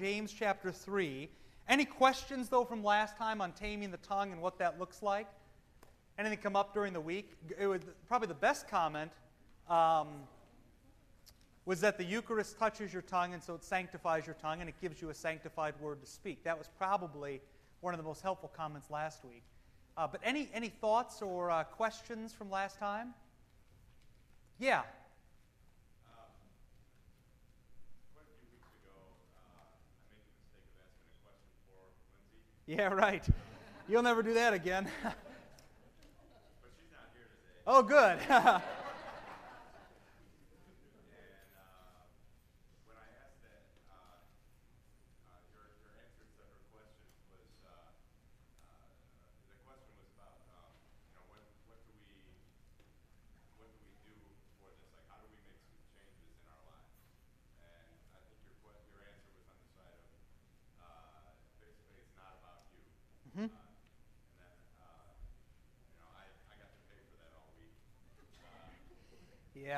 James chapter 3. Any questions, though, from last time on taming the tongue and what that looks like? Anything come up during the week? It was probably the best comment um, was that the Eucharist touches your tongue, and so it sanctifies your tongue, and it gives you a sanctified word to speak. That was probably one of the most helpful comments last week. Uh, but any, any thoughts or uh, questions from last time? Yeah. Yeah, right. You'll never do that again. oh, good.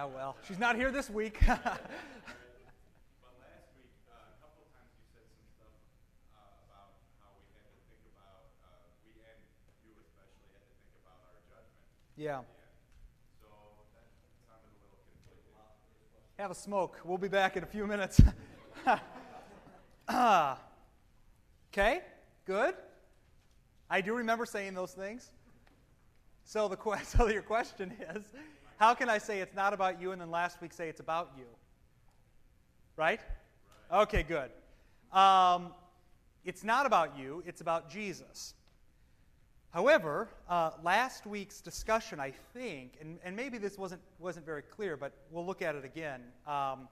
Yeah, well, she's not here this week. Yeah. Have a smoke. We'll be back in a few minutes. okay, good. I do remember saying those things. So the so your question is how can I say it's not about you and then last week say it's about you? Right? right. Okay, good. Um, it's not about you, it's about Jesus. However, uh, last week's discussion, I think, and, and maybe this wasn't, wasn't very clear, but we'll look at it again. Um,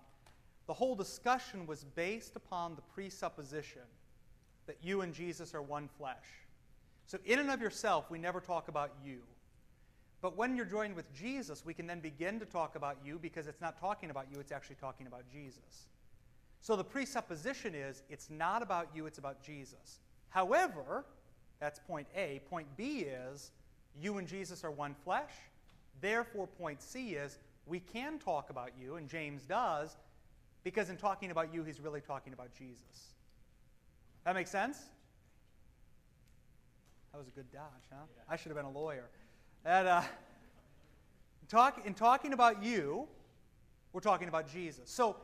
the whole discussion was based upon the presupposition that you and Jesus are one flesh. So, in and of yourself, we never talk about you. But when you're joined with Jesus, we can then begin to talk about you because it's not talking about you, it's actually talking about Jesus. So the presupposition is it's not about you, it's about Jesus. However, that's point A. Point B is you and Jesus are one flesh. Therefore, point C is we can talk about you, and James does, because in talking about you, he's really talking about Jesus. That makes sense? That was a good dodge, huh? Yeah. I should have been a lawyer. That, uh, talk, in talking about you, we're talking about Jesus. So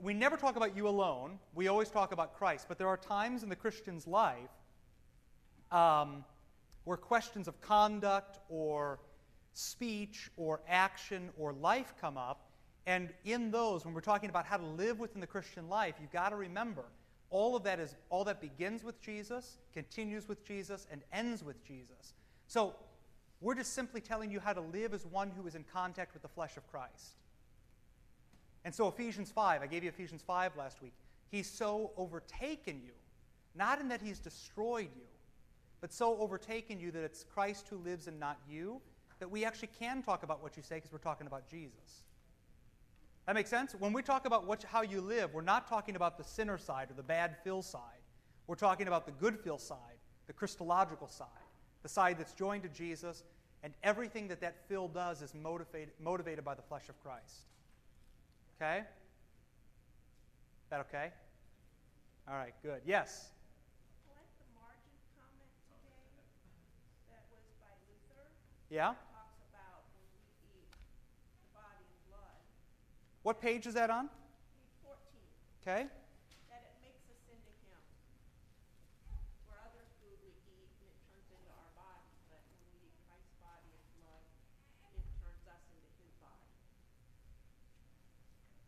we never talk about you alone. We always talk about Christ. But there are times in the Christian's life um, where questions of conduct or speech or action or life come up. And in those, when we're talking about how to live within the Christian life, you've got to remember all of that is all that begins with Jesus, continues with Jesus, and ends with Jesus. So we're just simply telling you how to live as one who is in contact with the flesh of Christ. And so, Ephesians 5, I gave you Ephesians 5 last week. He's so overtaken you, not in that he's destroyed you, but so overtaken you that it's Christ who lives and not you, that we actually can talk about what you say because we're talking about Jesus. That makes sense? When we talk about what, how you live, we're not talking about the sinner side or the bad Phil side. We're talking about the good Phil side, the Christological side the side that's joined to Jesus, and everything that that Phil does is motivated, motivated by the flesh of Christ. Okay? That okay? All right, good. Yes? Yeah? What page is that on? 14. Okay.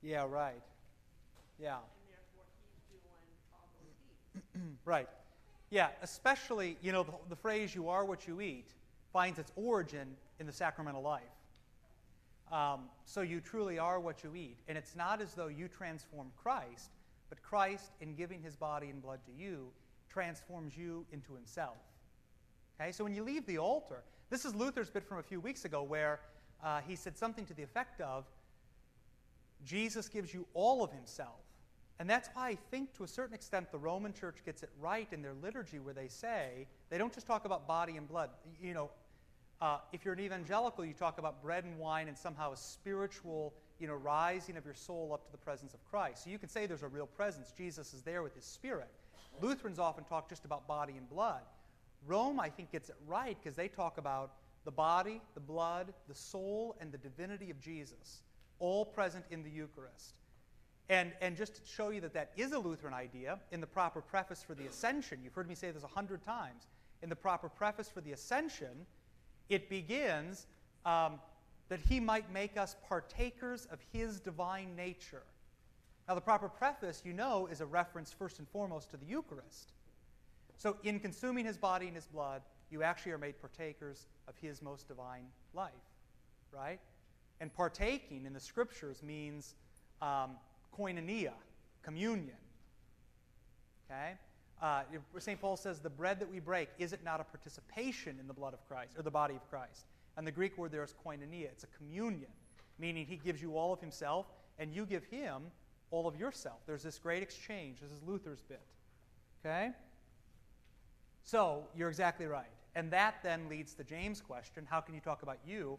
Yeah, right. Yeah. right. Yeah, especially, you know, the, the, phrase you are what you eat finds its origin in the sacramental life. Um, so you truly are what you eat. And it's not as though you transform Christ, but Christ, in giving his body and blood to you, transforms you into himself. Okay, so when you leave the altar, this is Luther's bit from a few weeks ago where uh, he said something to the effect of, Jesus gives you all of himself. And that's why I think, to a certain extent, the Roman church gets it right in their liturgy where they say, they don't just talk about body and blood. You know, uh, if you're an evangelical, you talk about bread and wine and somehow a spiritual you know, rising of your soul up to the presence of Christ. So you can say there's a real presence. Jesus is there with his spirit. Lutherans often talk just about body and blood. Rome, I think, gets it right because they talk about the body, the blood, the soul, and the divinity of Jesus, all present in the Eucharist. And, and just to show you that that is a Lutheran idea, in the proper preface for the Ascension, you've heard me say this a hundred times, in the proper preface for the Ascension, it begins um, that he might make us partakers of his divine nature. Now, the proper preface, you know, is a reference first and foremost to the Eucharist. So, in consuming his body and his blood, you actually are made partakers of his most divine life, right? And partaking in the scriptures means um, koinonia, communion. Okay? Uh, St. Paul says, the bread that we break, is it not a participation in the blood of Christ, or the body of Christ? And the Greek word there is koinonia. It's a communion, meaning he gives you all of himself, and you give him all of yourself. There's this great exchange. This is Luther's bit. Okay? So, you're exactly right. And that then leads to James' question how can you talk about you,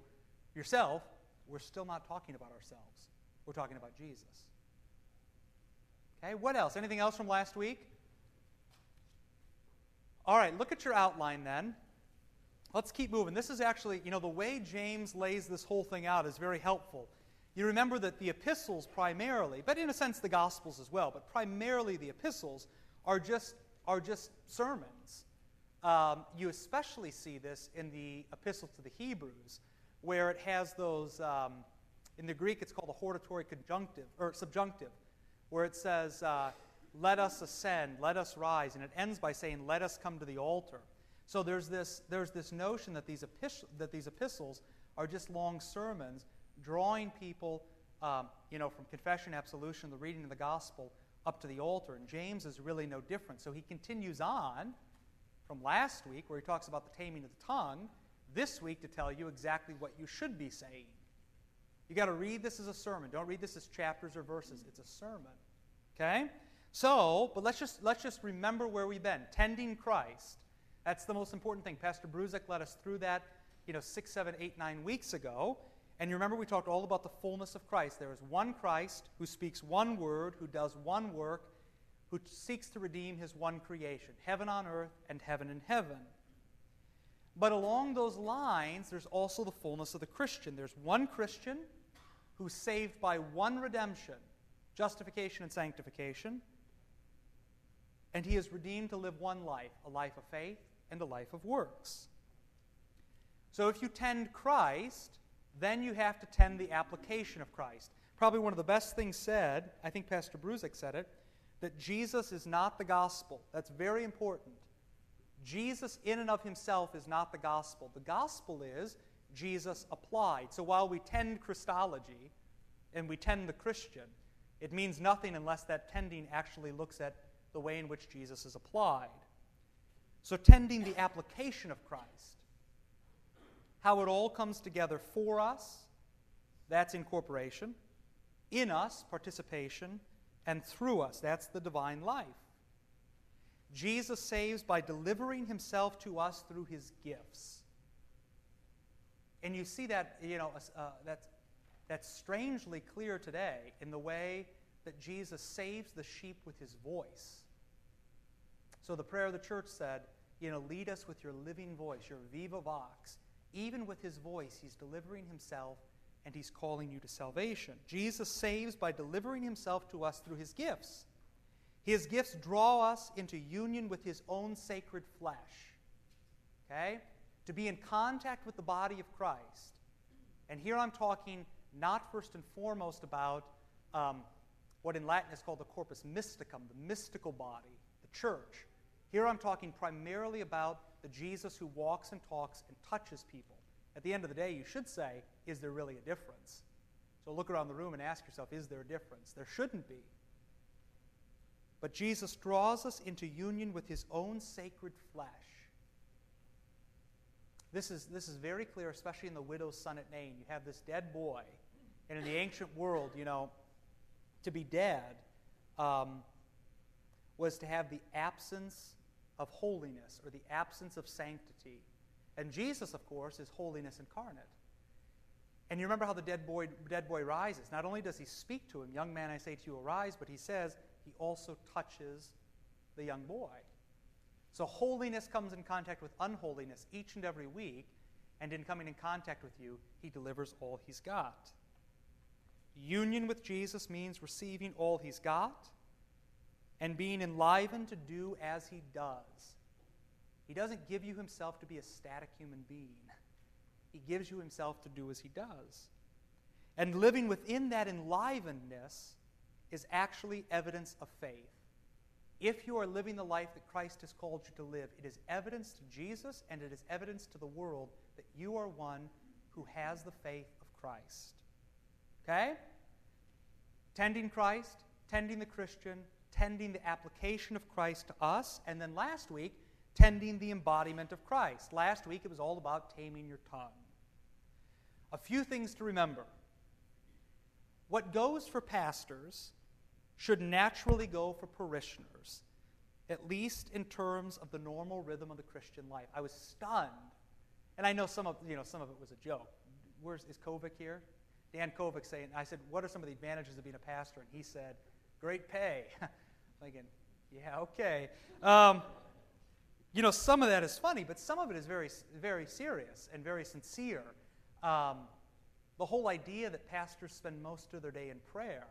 yourself? We're still not talking about ourselves. We're talking about Jesus. Okay, what else? Anything else from last week? All right, look at your outline then. Let's keep moving. This is actually, you know, the way James lays this whole thing out is very helpful. You remember that the epistles primarily, but in a sense the gospels as well, but primarily the epistles are just, are just sermons. Um, you especially see this in the epistle to the Hebrews, where it has those, um, in the Greek it's called a hortatory conjunctive, or subjunctive, where it says, uh, let us ascend, let us rise, and it ends by saying, let us come to the altar. So there's this, there's this notion that these, epist- that these epistles are just long sermons drawing people, um, you know, from confession, absolution, the reading of the gospel, up to the altar. And James is really no different. So he continues on from last week, where he talks about the taming of the tongue, this week to tell you exactly what you should be saying. You got to read this as a sermon. Don't read this as chapters or verses. It's a sermon. Okay? So, but let's just let's just remember where we've been. Tending Christ. That's the most important thing. Pastor Bruzek led us through that, you know, six, seven, eight, nine weeks ago. And you remember we talked all about the fullness of Christ. There is one Christ who speaks one word, who does one work, who seeks to redeem his one creation heaven on earth and heaven in heaven. But along those lines, there's also the fullness of the Christian. There's one Christian who's saved by one redemption justification and sanctification. And he is redeemed to live one life a life of faith and a life of works. So if you tend Christ, then you have to tend the application of Christ. Probably one of the best things said, I think Pastor Bruzek said it, that Jesus is not the gospel. That's very important. Jesus, in and of himself, is not the gospel. The gospel is Jesus applied. So while we tend Christology and we tend the Christian, it means nothing unless that tending actually looks at the way in which Jesus is applied. So, tending the application of Christ, how it all comes together for us, that's incorporation, in us, participation, and through us, that's the divine life. Jesus saves by delivering himself to us through his gifts. And you see that, you know, uh, that's, that's strangely clear today in the way that Jesus saves the sheep with his voice. So the prayer of the church said, you know, lead us with your living voice, your viva vox. Even with his voice, he's delivering himself and he's calling you to salvation. Jesus saves by delivering himself to us through his gifts. His gifts draw us into union with his own sacred flesh. Okay? To be in contact with the body of Christ. And here I'm talking not first and foremost about um, what in Latin is called the corpus mysticum, the mystical body, the church. Here I'm talking primarily about the Jesus who walks and talks and touches people. At the end of the day, you should say, is there really a difference? So look around the room and ask yourself, is there a difference? There shouldn't be. But Jesus draws us into union with his own sacred flesh. This is, this is very clear, especially in the widow's son at Nain. You have this dead boy, and in the ancient world, you know, to be dead um, was to have the absence of holiness or the absence of sanctity. And Jesus, of course, is holiness incarnate. And you remember how the dead boy, dead boy rises. Not only does he speak to him, Young man, I say to you, arise, but he says he also touches the young boy. So holiness comes in contact with unholiness each and every week, and in coming in contact with you, he delivers all he's got. Union with Jesus means receiving all he's got and being enlivened to do as he does. He doesn't give you himself to be a static human being, he gives you himself to do as he does. And living within that enlivenedness is actually evidence of faith. If you are living the life that Christ has called you to live, it is evidence to Jesus and it is evidence to the world that you are one who has the faith of Christ. Okay? Tending Christ, tending the Christian, tending the application of Christ to us, and then last week, tending the embodiment of Christ. Last week, it was all about taming your tongue. A few things to remember. What goes for pastors should naturally go for parishioners, at least in terms of the normal rhythm of the Christian life. I was stunned, and I know some of, you know, some of it was a joke. Where's, is Kovic here? Dan Kovic saying, I said, what are some of the advantages of being a pastor? And he said, great pay. I'm thinking, yeah, okay. Um, you know, some of that is funny, but some of it is very, very serious and very sincere. Um, the whole idea that pastors spend most of their day in prayer,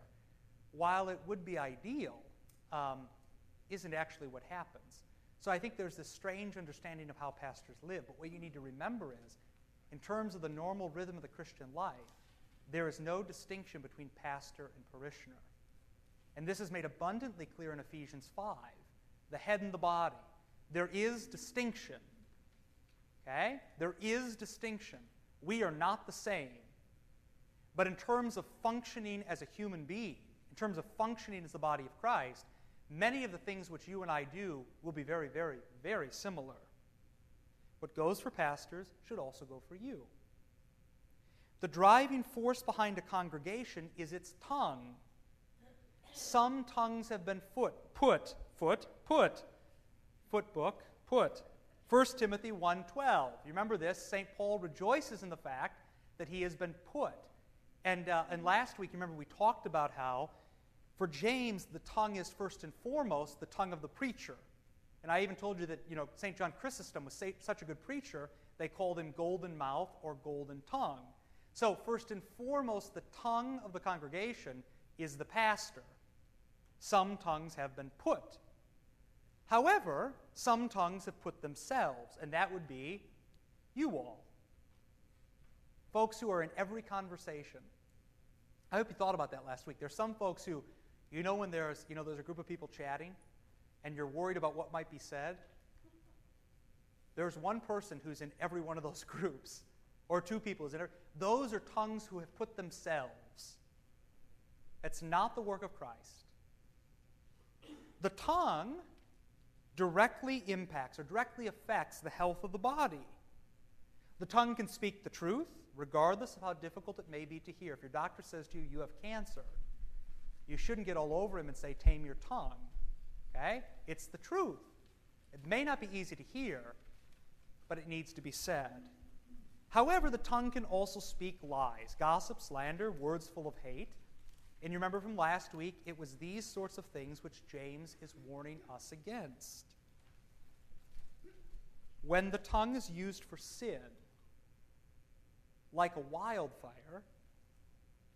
while it would be ideal, um, isn't actually what happens. So I think there's this strange understanding of how pastors live. But what you need to remember is, in terms of the normal rhythm of the Christian life, there is no distinction between pastor and parishioner. And this is made abundantly clear in Ephesians 5 the head and the body. There is distinction. Okay? There is distinction. We are not the same. But in terms of functioning as a human being, in terms of functioning as the body of Christ, many of the things which you and I do will be very, very, very similar. What goes for pastors should also go for you. The driving force behind a congregation is its tongue. Some tongues have been put, put, foot, put, foot book, put. 1 Timothy 1.12. You remember this? St. Paul rejoices in the fact that he has been put. And, uh, and last week, remember, we talked about how for James, the tongue is first and foremost the tongue of the preacher. And I even told you that, you know, St. John Chrysostom was such a good preacher, they called him golden mouth or golden tongue. So, first and foremost, the tongue of the congregation is the pastor. Some tongues have been put. However, some tongues have put themselves, and that would be you all. Folks who are in every conversation. I hope you thought about that last week. There's some folks who, you know, when there's, you know, there's a group of people chatting and you're worried about what might be said. There's one person who's in every one of those groups or two people is in it. Those are tongues who have put themselves. It's not the work of Christ. The tongue directly impacts or directly affects the health of the body. The tongue can speak the truth, regardless of how difficult it may be to hear. If your doctor says to you, you have cancer, you shouldn't get all over him and say, tame your tongue. Okay? It's the truth. It may not be easy to hear, but it needs to be said. However, the tongue can also speak lies, gossip, slander, words full of hate. And you remember from last week, it was these sorts of things which James is warning us against. When the tongue is used for sin, like a wildfire,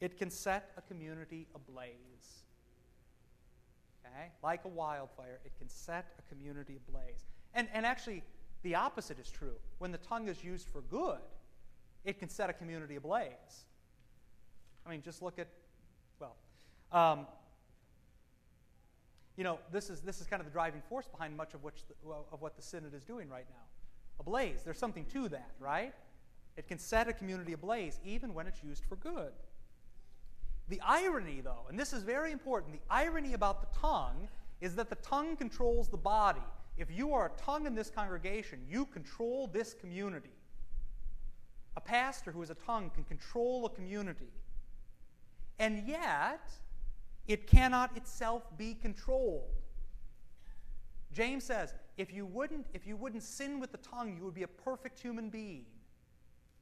it can set a community ablaze. Okay? Like a wildfire, it can set a community ablaze. And, and actually, the opposite is true. When the tongue is used for good, it can set a community ablaze. I mean, just look at, well, um, you know, this is, this is kind of the driving force behind much of, which the, of what the Synod is doing right now. Ablaze. There's something to that, right? It can set a community ablaze even when it's used for good. The irony, though, and this is very important, the irony about the tongue is that the tongue controls the body. If you are a tongue in this congregation, you control this community. A pastor who is a tongue can control a community. And yet, it cannot itself be controlled. James says, if you wouldn't, if you wouldn't sin with the tongue, you would be a perfect human being.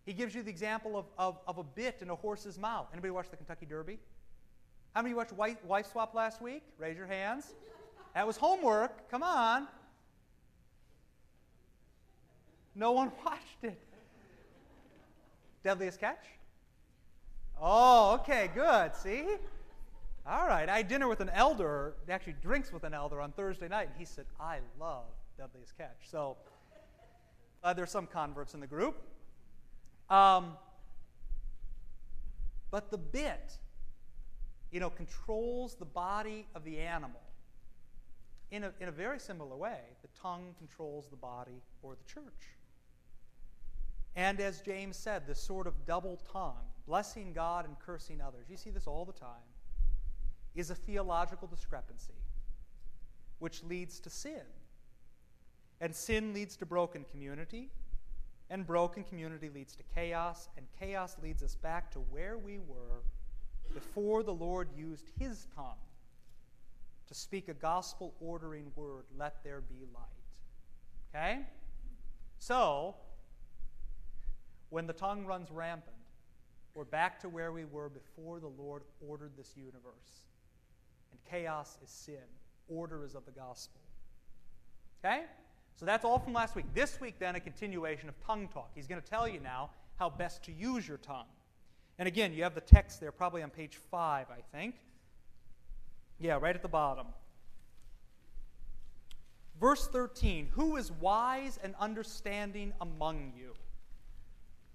He gives you the example of, of, of a bit in a horse's mouth. Anybody watch the Kentucky Derby? How many watched Wife, wife Swap last week? Raise your hands. That was homework. Come on. No one watched it. Deadliest catch? Oh, okay, good. See? All right. I had dinner with an elder, actually drinks with an elder on Thursday night, and he said, I love Deadliest Catch. So uh, there's some converts in the group. Um, but the bit, you know, controls the body of the animal. In a, in a very similar way, the tongue controls the body or the church. And as James said, this sort of double tongue, blessing God and cursing others, you see this all the time, is a theological discrepancy which leads to sin. And sin leads to broken community, and broken community leads to chaos, and chaos leads us back to where we were before the Lord used his tongue to speak a gospel ordering word, let there be light. Okay? So, when the tongue runs rampant, we're back to where we were before the Lord ordered this universe. And chaos is sin, order is of the gospel. Okay? So that's all from last week. This week, then, a continuation of tongue talk. He's going to tell you now how best to use your tongue. And again, you have the text there, probably on page 5, I think. Yeah, right at the bottom. Verse 13 Who is wise and understanding among you?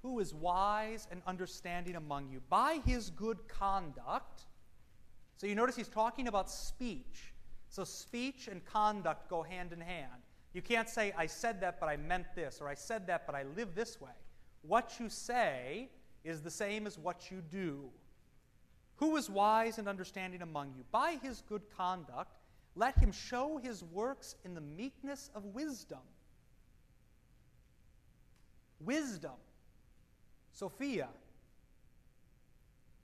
Who is wise and understanding among you? By his good conduct. So you notice he's talking about speech. So speech and conduct go hand in hand. You can't say, I said that, but I meant this, or I said that, but I live this way. What you say is the same as what you do. Who is wise and understanding among you? By his good conduct, let him show his works in the meekness of wisdom. Wisdom. Sophia.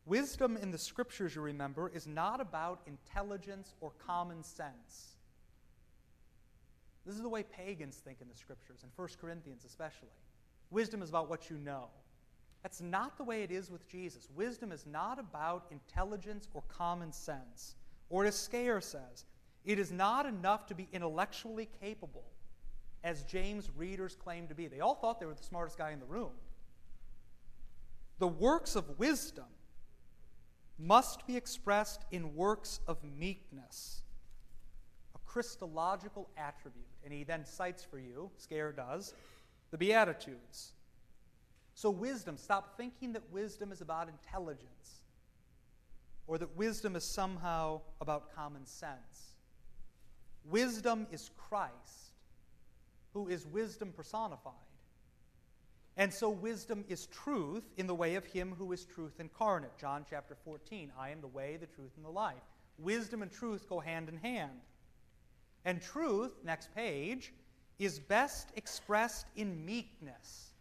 Wisdom in the scriptures, you remember, is not about intelligence or common sense. This is the way pagans think in the scriptures, in 1 Corinthians especially. Wisdom is about what you know. That's not the way it is with Jesus. Wisdom is not about intelligence or common sense. Or as Scaer says, it is not enough to be intellectually capable, as James' readers claim to be. They all thought they were the smartest guy in the room. The works of wisdom must be expressed in works of meekness, Christological attribute. And he then cites for you, Scaer does, the Beatitudes. So, wisdom, stop thinking that wisdom is about intelligence or that wisdom is somehow about common sense. Wisdom is Christ, who is wisdom personified. And so, wisdom is truth in the way of him who is truth incarnate. John chapter 14 I am the way, the truth, and the life. Wisdom and truth go hand in hand. And truth, next page, is best expressed in meekness.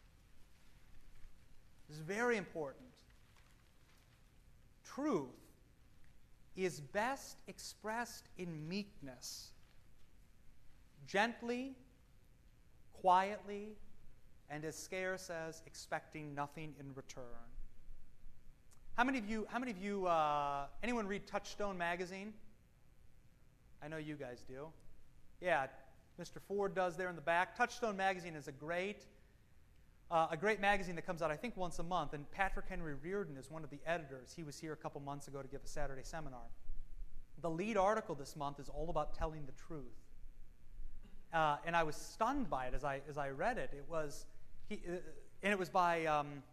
This is very important. Truth is best expressed in meekness. Gently, quietly, and as Scaer says, expecting nothing in return. How many of you, how many of you, uh, anyone read Touchstone magazine? I know you guys do. Yeah, Mr. Ford does there in the back. Touchstone magazine is a great, uh, a great magazine that comes out, I think, once a month. And Patrick Henry Reardon is one of the editors. He was here a couple months ago to give a Saturday seminar. The lead article this month is all about telling the truth. Uh, and I was stunned by it as I, as I read it. It was, he, uh, and it was by, um,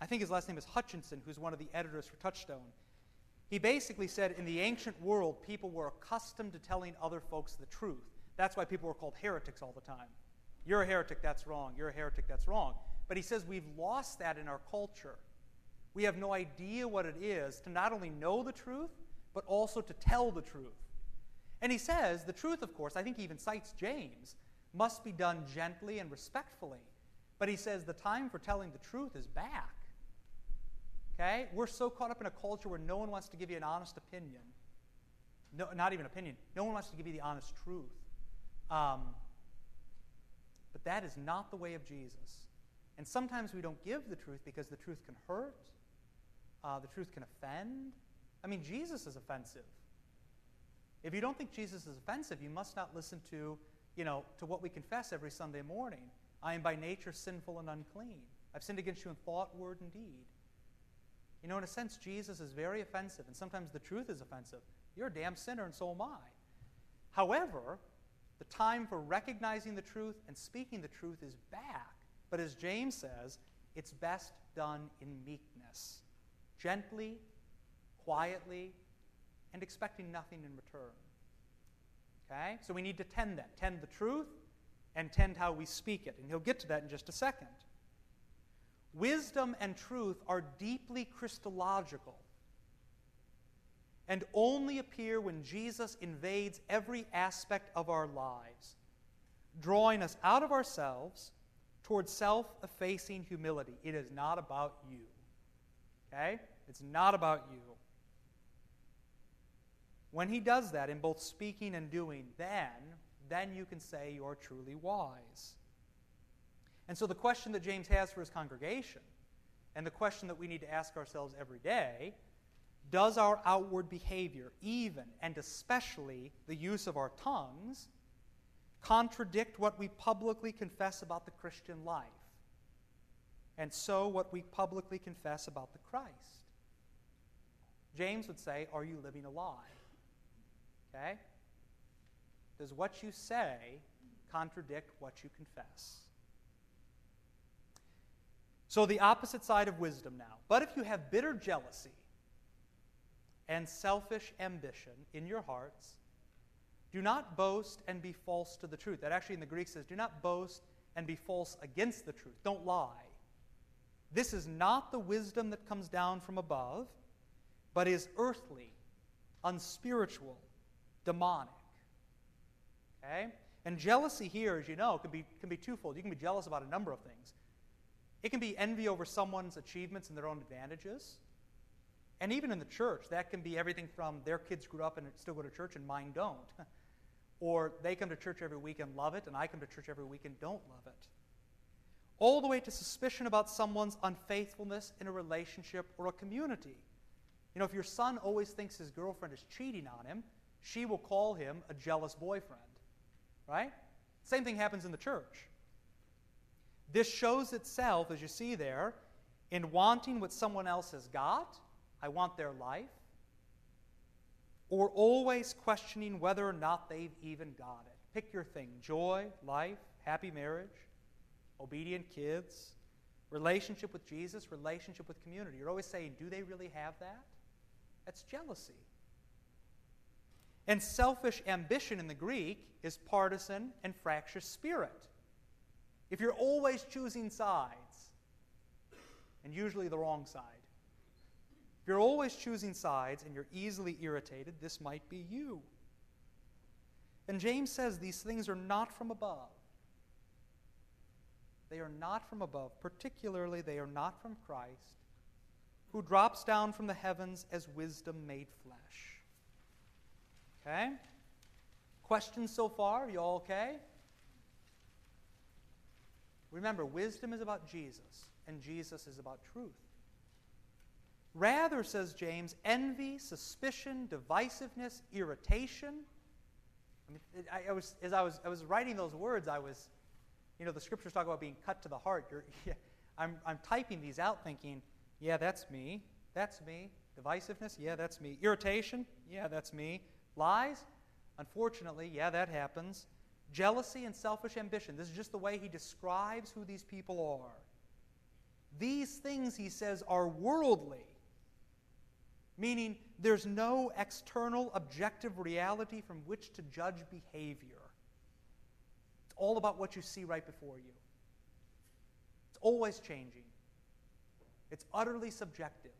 I think his last name is Hutchinson, who's one of the editors for Touchstone. He basically said in the ancient world, people were accustomed to telling other folks the truth. That's why people were called heretics all the time. You're a heretic, that's wrong. You're a heretic, that's wrong. But he says we've lost that in our culture. We have no idea what it is to not only know the truth, but also to tell the truth. And he says the truth, of course, I think he even cites James, must be done gently and respectfully. But he says the time for telling the truth is back. Okay? We're so caught up in a culture where no one wants to give you an honest opinion. No, not even opinion. No one wants to give you the honest truth. Um, but that is not the way of Jesus. And sometimes we don't give the truth because the truth can hurt, uh, the truth can offend. I mean, Jesus is offensive. If you don't think Jesus is offensive, you must not listen to, you know, to what we confess every Sunday morning. I am by nature sinful and unclean. I've sinned against you in thought, word, and deed. You know, in a sense, Jesus is very offensive, and sometimes the truth is offensive. You're a damn sinner, and so am I. However, the time for recognizing the truth and speaking the truth is back. But as James says, it's best done in meekness, gently, quietly, and expecting nothing in return. Okay? So we need to tend that. Tend the truth and tend how we speak it. And he'll get to that in just a second. Wisdom and truth are deeply Christological and only appear when Jesus invades every aspect of our lives, drawing us out of ourselves towards self effacing humility. It is not about you. Okay? It's not about you. When he does that in both speaking and doing, then, then you can say you're truly wise. And so the question that James has for his congregation, and the question that we need to ask ourselves every day, does our outward behavior, even and especially the use of our tongues, contradict what we publicly confess about the Christian life? And so what we publicly confess about the Christ? James would say, Are you living a lie? Okay? Does what you say contradict what you confess? So, the opposite side of wisdom now. But if you have bitter jealousy and selfish ambition in your hearts, do not boast and be false to the truth. That actually in the Greek says, do not boast and be false against the truth. Don't lie. This is not the wisdom that comes down from above, but is earthly, unspiritual, demonic. Okay? And jealousy here, as you know, can be, can be twofold. You can be jealous about a number of things. It can be envy over someone's achievements and their own advantages. And even in the church, that can be everything from their kids grew up and still go to church and mine don't. or they come to church every week and love it, and I come to church every week and don't love it. All the way to suspicion about someone's unfaithfulness in a relationship or a community. You know, if your son always thinks his girlfriend is cheating on him, she will call him a jealous boyfriend. Right? Same thing happens in the church. This shows itself, as you see there, in wanting what someone else has got. I want their life. Or always questioning whether or not they've even got it. Pick your thing joy, life, happy marriage, obedient kids, relationship with Jesus, relationship with community. You're always saying, do they really have that? That's jealousy. And selfish ambition in the Greek is partisan and fractious spirit. If you're always choosing sides, and usually the wrong side, if you're always choosing sides and you're easily irritated, this might be you. And James says these things are not from above. They are not from above. Particularly, they are not from Christ, who drops down from the heavens as wisdom made flesh. Okay? Questions so far? You all okay? Remember, wisdom is about Jesus, and Jesus is about truth. Rather, says James, envy, suspicion, divisiveness, irritation. I mean, I, I, was, as I was, I was writing those words, I was, you know, the scriptures talk about being cut to the heart. Yeah, I'm, I'm typing these out thinking, yeah, that's me. That's me. Divisiveness, yeah, that's me. Irritation, yeah, that's me. Lies? Unfortunately, yeah, that happens. Jealousy and selfish ambition. This is just the way he describes who these people are. These things, he says, are worldly, meaning there's no external objective reality from which to judge behavior. It's all about what you see right before you. It's always changing. It's utterly subjective.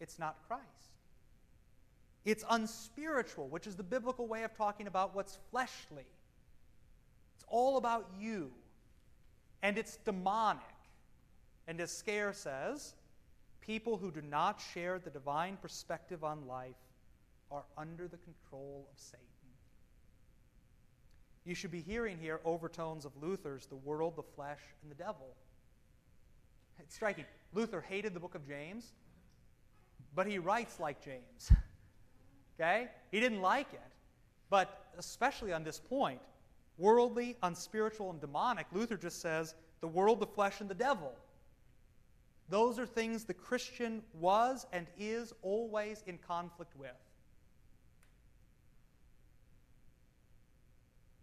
It's not Christ. It's unspiritual, which is the biblical way of talking about what's fleshly. It's all about you. And it's demonic. And as Scaer says, people who do not share the divine perspective on life are under the control of Satan. You should be hearing here overtones of Luther's the world, the flesh, and the devil. It's striking. Luther hated the book of James, but he writes like James. Okay? He didn't like it, but especially on this point, worldly, unspiritual, and demonic, Luther just says the world, the flesh, and the devil. Those are things the Christian was and is always in conflict with.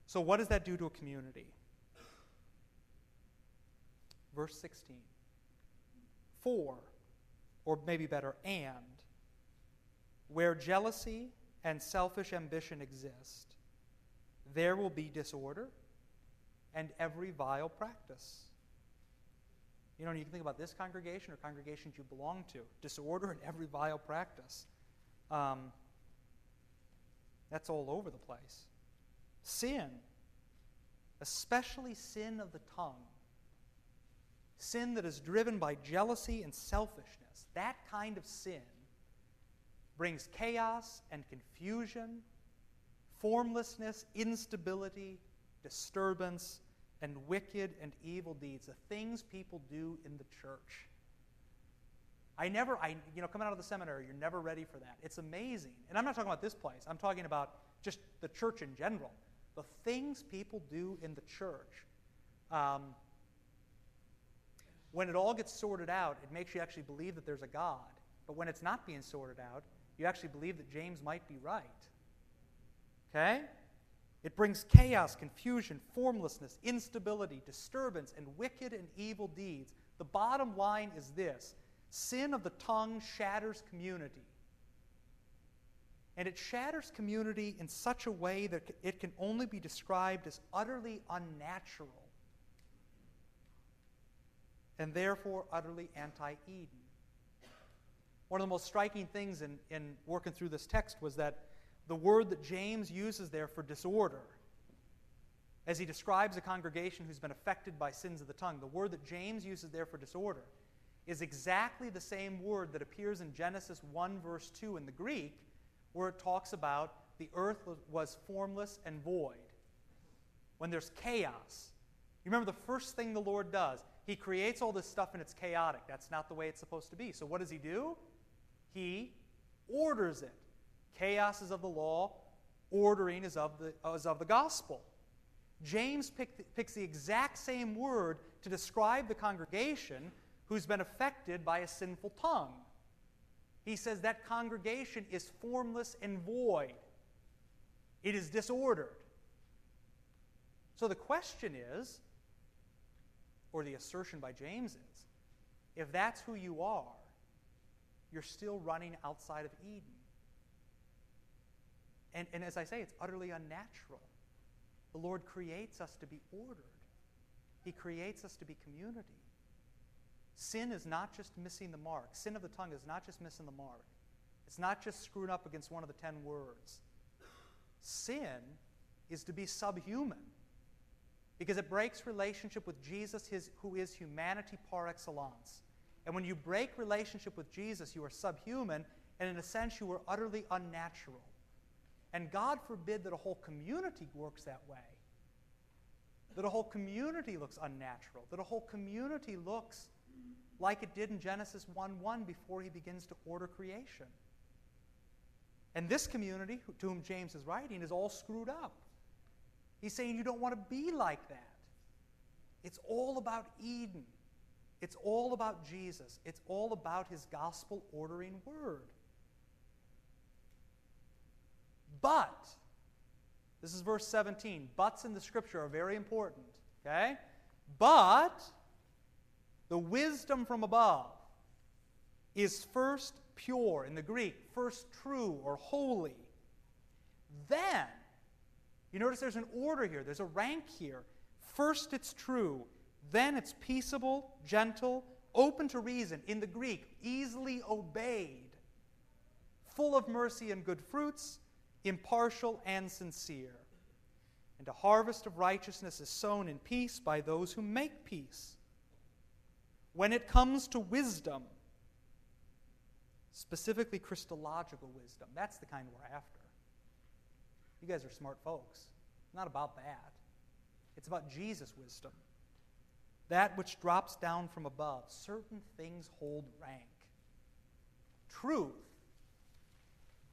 So, what does that do to a community? Verse 16. For, or maybe better, and, where jealousy and selfish ambition exist, there will be disorder and every vile practice. You know, you can think about this congregation or congregations you belong to disorder and every vile practice. Um, that's all over the place. Sin, especially sin of the tongue, sin that is driven by jealousy and selfishness, that kind of sin brings chaos and confusion, formlessness, instability, disturbance, and wicked and evil deeds, the things people do in the church. I never, I, you know, coming out of the seminary, you're never ready for that. It's amazing. And I'm not talking about this place, I'm talking about just the church in general. The things people do in the church. Um, when it all gets sorted out, it makes you actually believe that there's a God. But when it's not being sorted out, you actually believe that James might be right. Okay? It brings chaos, confusion, formlessness, instability, disturbance, and wicked and evil deeds. The bottom line is this sin of the tongue shatters community. And it shatters community in such a way that it can only be described as utterly unnatural and therefore utterly anti Eden. One of the most striking things in, in working through this text was that the word that James uses there for disorder, as he describes a congregation who's been affected by sins of the tongue, the word that James uses there for disorder is exactly the same word that appears in Genesis 1, verse 2 in the Greek, where it talks about the earth was formless and void. When there's chaos. You remember the first thing the Lord does? He creates all this stuff and it's chaotic. That's not the way it's supposed to be. So what does he do? He orders it. Chaos is of the law, ordering is of the, is of the gospel. James pick, picks the exact same word to describe the congregation who's been affected by a sinful tongue. He says that congregation is formless and void, it is disordered. So the question is, or the assertion by James is, if that's who you are, you're still running outside of Eden. And, and as I say, it's utterly unnatural. The Lord creates us to be ordered, He creates us to be community. Sin is not just missing the mark. Sin of the tongue is not just missing the mark. It's not just screwing up against one of the ten words. Sin is to be subhuman because it breaks relationship with Jesus, his, who is humanity par excellence. And when you break relationship with Jesus, you are subhuman, and in a sense, you are utterly unnatural. And God forbid that a whole community works that way. That a whole community looks unnatural. That a whole community looks like it did in Genesis 1 1 before he begins to order creation. And this community, to whom James is writing, is all screwed up. He's saying you don't want to be like that. It's all about Eden. It's all about Jesus. It's all about his gospel ordering word. But, this is verse 17. Buts in the scripture are very important. Okay? But, the wisdom from above is first pure, in the Greek, first true or holy. Then, you notice there's an order here, there's a rank here. First it's true, then it's peaceable, gentle, open to reason, in the Greek, easily obeyed, full of mercy and good fruits, impartial and sincere. And a harvest of righteousness is sown in peace by those who make peace. When it comes to wisdom, specifically Christological wisdom, that's the kind we're after. You guys are smart folks. Not about that, it's about Jesus' wisdom. that which drops down from above. Certain things hold rank. Truth.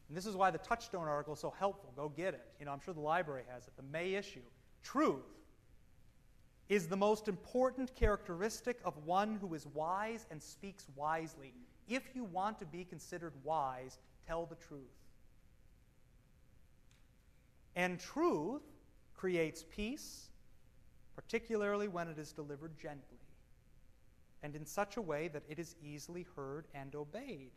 And this is why the Touchstone article is so helpful. Go get it. You know, I'm sure the library has it. The May issue. Truth is the most important characteristic of one who is wise and speaks wisely. If you want to be considered wise, tell the truth. And truth creates peace, particularly when it is delivered gently and in such a way that it is easily heard and obeyed.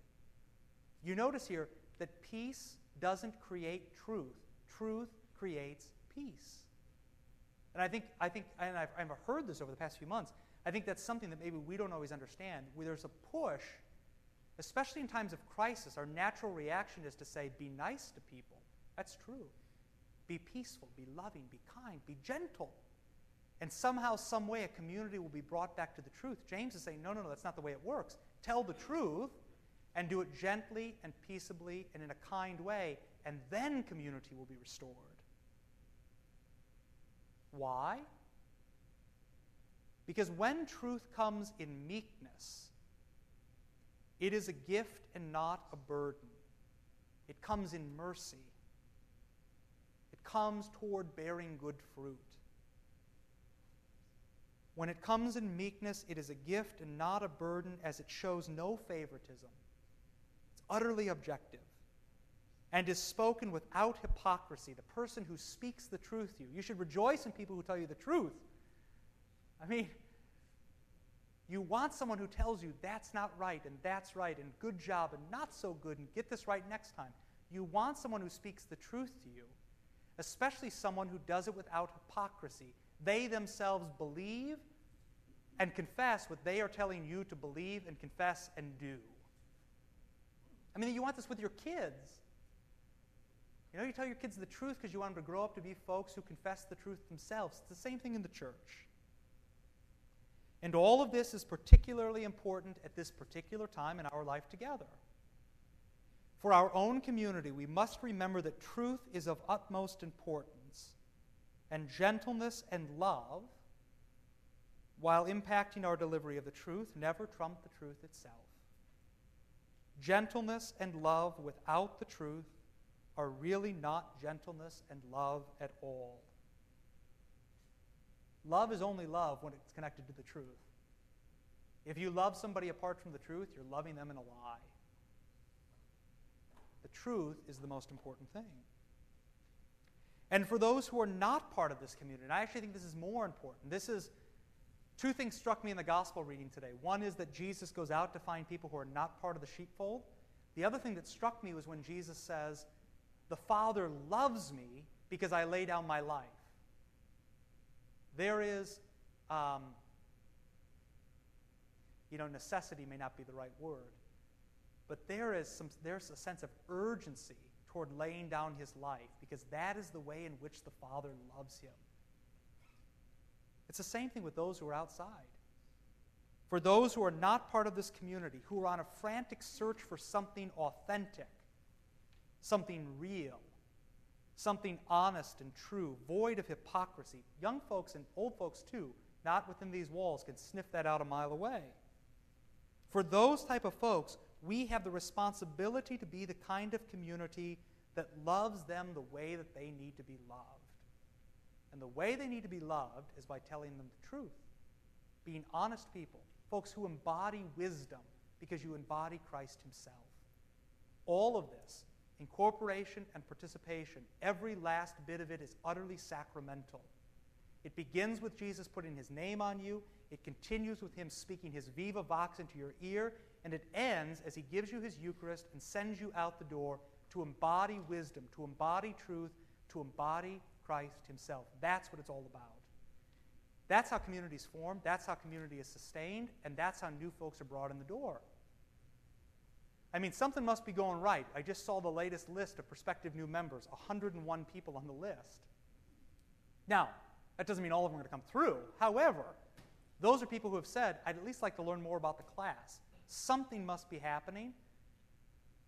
You notice here that peace doesn't create truth, truth creates peace. And I think, I think and I've, I've heard this over the past few months, I think that's something that maybe we don't always understand, where there's a push, especially in times of crisis, our natural reaction is to say, be nice to people. That's true. Be peaceful, be loving, be kind, be gentle. And somehow, some way, a community will be brought back to the truth. James is saying, no, no, no, that's not the way it works. Tell the truth and do it gently and peaceably and in a kind way, and then community will be restored. Why? Because when truth comes in meekness, it is a gift and not a burden. It comes in mercy. It comes toward bearing good fruit. When it comes in meekness, it is a gift and not a burden, as it shows no favoritism. Utterly objective and is spoken without hypocrisy. The person who speaks the truth to you. You should rejoice in people who tell you the truth. I mean, you want someone who tells you that's not right and that's right and good job and not so good and get this right next time. You want someone who speaks the truth to you, especially someone who does it without hypocrisy. They themselves believe and confess what they are telling you to believe and confess and do. I mean, you want this with your kids. You know, you tell your kids the truth because you want them to grow up to be folks who confess the truth themselves. It's the same thing in the church. And all of this is particularly important at this particular time in our life together. For our own community, we must remember that truth is of utmost importance, and gentleness and love, while impacting our delivery of the truth, never trump the truth itself. Gentleness and love without the truth are really not gentleness and love at all. Love is only love when it's connected to the truth. If you love somebody apart from the truth, you're loving them in a lie. The truth is the most important thing. And for those who are not part of this community, I actually think this is more important. This is two things struck me in the gospel reading today. One is that Jesus goes out to find people who are not part of the sheepfold. The other thing that struck me was when Jesus says, The Father loves me because I lay down my life. There is, um, you know, necessity may not be the right word, but there is some, there's a sense of urgency toward laying down his life because that is the way in which the Father loves him. It's the same thing with those who are outside. For those who are not part of this community, who are on a frantic search for something authentic, something real, something honest and true, void of hypocrisy, young folks and old folks too, not within these walls, can sniff that out a mile away. For those type of folks, we have the responsibility to be the kind of community that loves them the way that they need to be loved. And the way they need to be loved is by telling them the truth, being honest people, folks who embody wisdom because you embody Christ Himself. All of this, incorporation and participation, every last bit of it is utterly sacramental. It begins with Jesus putting His name on you, it continues with Him speaking His viva vox into your ear, and it ends as He gives you His Eucharist and sends you out the door to embody wisdom, to embody truth, to embody Christ Himself. That's what it's all about. That's how community is formed, that's how community is sustained, and that's how new folks are brought in the door. I mean, something must be going right. I just saw the latest list of prospective new members 101 people on the list. Now, that doesn't mean all of them are going to come through. However, those are people who have said, I'd at least like to learn more about the class. Something must be happening.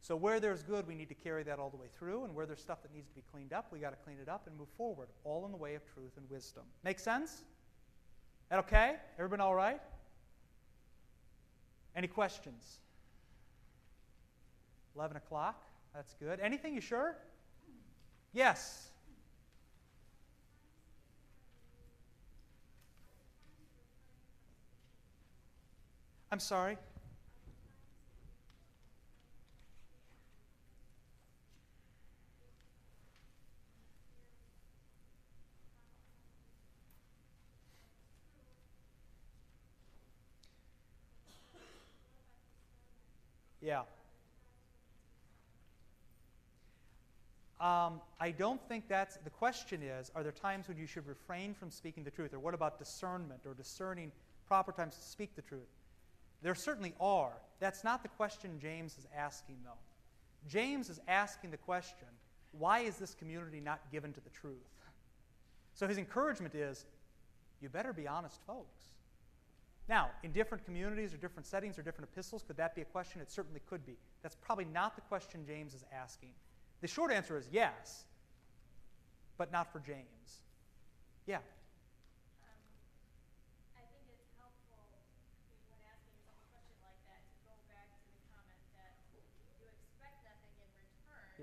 So where there's good, we need to carry that all the way through, and where there's stuff that needs to be cleaned up, we got to clean it up and move forward, all in the way of truth and wisdom. Make sense? That okay? Everybody all right? Any questions? 11 o'clock. That's good. Anything? You sure? Yes. I'm sorry. Yeah. Um, I don't think that's the question is are there times when you should refrain from speaking the truth? Or what about discernment or discerning proper times to speak the truth? There certainly are. That's not the question James is asking, though. James is asking the question why is this community not given to the truth? So his encouragement is you better be honest folks. Now, in different communities or different settings or different epistles, could that be a question? It certainly could be. That's probably not the question James is asking. The short answer is yes, but not for James. Yeah.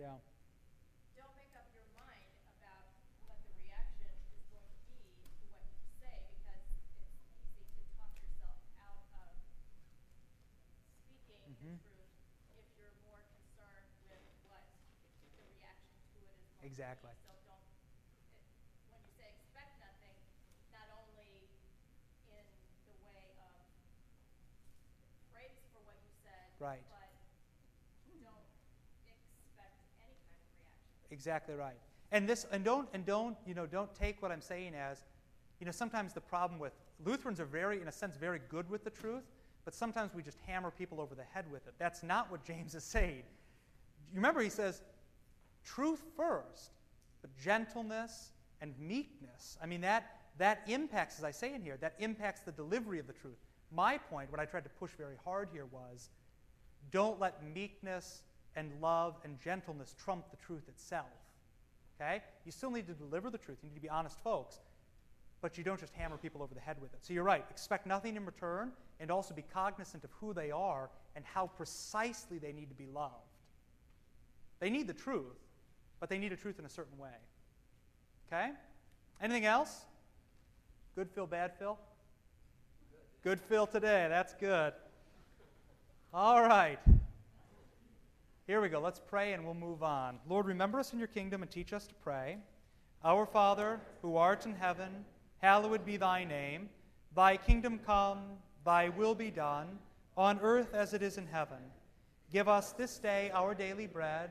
Yeah. Don't make up your mind about what the reaction is going to be to what you say because it's easy to talk yourself out of speaking Mhm. the truth if you're more concerned with what the reaction to it is going Exactly. So don't, it, when you say expect nothing, not only in the way of praise for what you said, Right. but don't expect any kind of reaction. Exactly right. And this and don't and don't, you know, don't take what I'm saying as, you know, sometimes the problem with Lutherans are very, in a sense, very good with the truth, but sometimes we just hammer people over the head with it. That's not what James is saying. You remember he says, truth first, but gentleness and meekness. I mean that that impacts, as I say in here, that impacts the delivery of the truth. My point, what I tried to push very hard here was don't let meekness and love and gentleness trump the truth itself. Okay? You still need to deliver the truth. You need to be honest folks, but you don't just hammer people over the head with it. So you're right. Expect nothing in return and also be cognizant of who they are and how precisely they need to be loved. They need the truth, but they need a truth in a certain way. Okay? Anything else? Good Phil, bad Phil? Good Phil today. That's good. All right. Here we go. Let's pray and we'll move on. Lord, remember us in your kingdom and teach us to pray. Our Father, who art in heaven, hallowed be thy name. Thy kingdom come, thy will be done, on earth as it is in heaven. Give us this day our daily bread,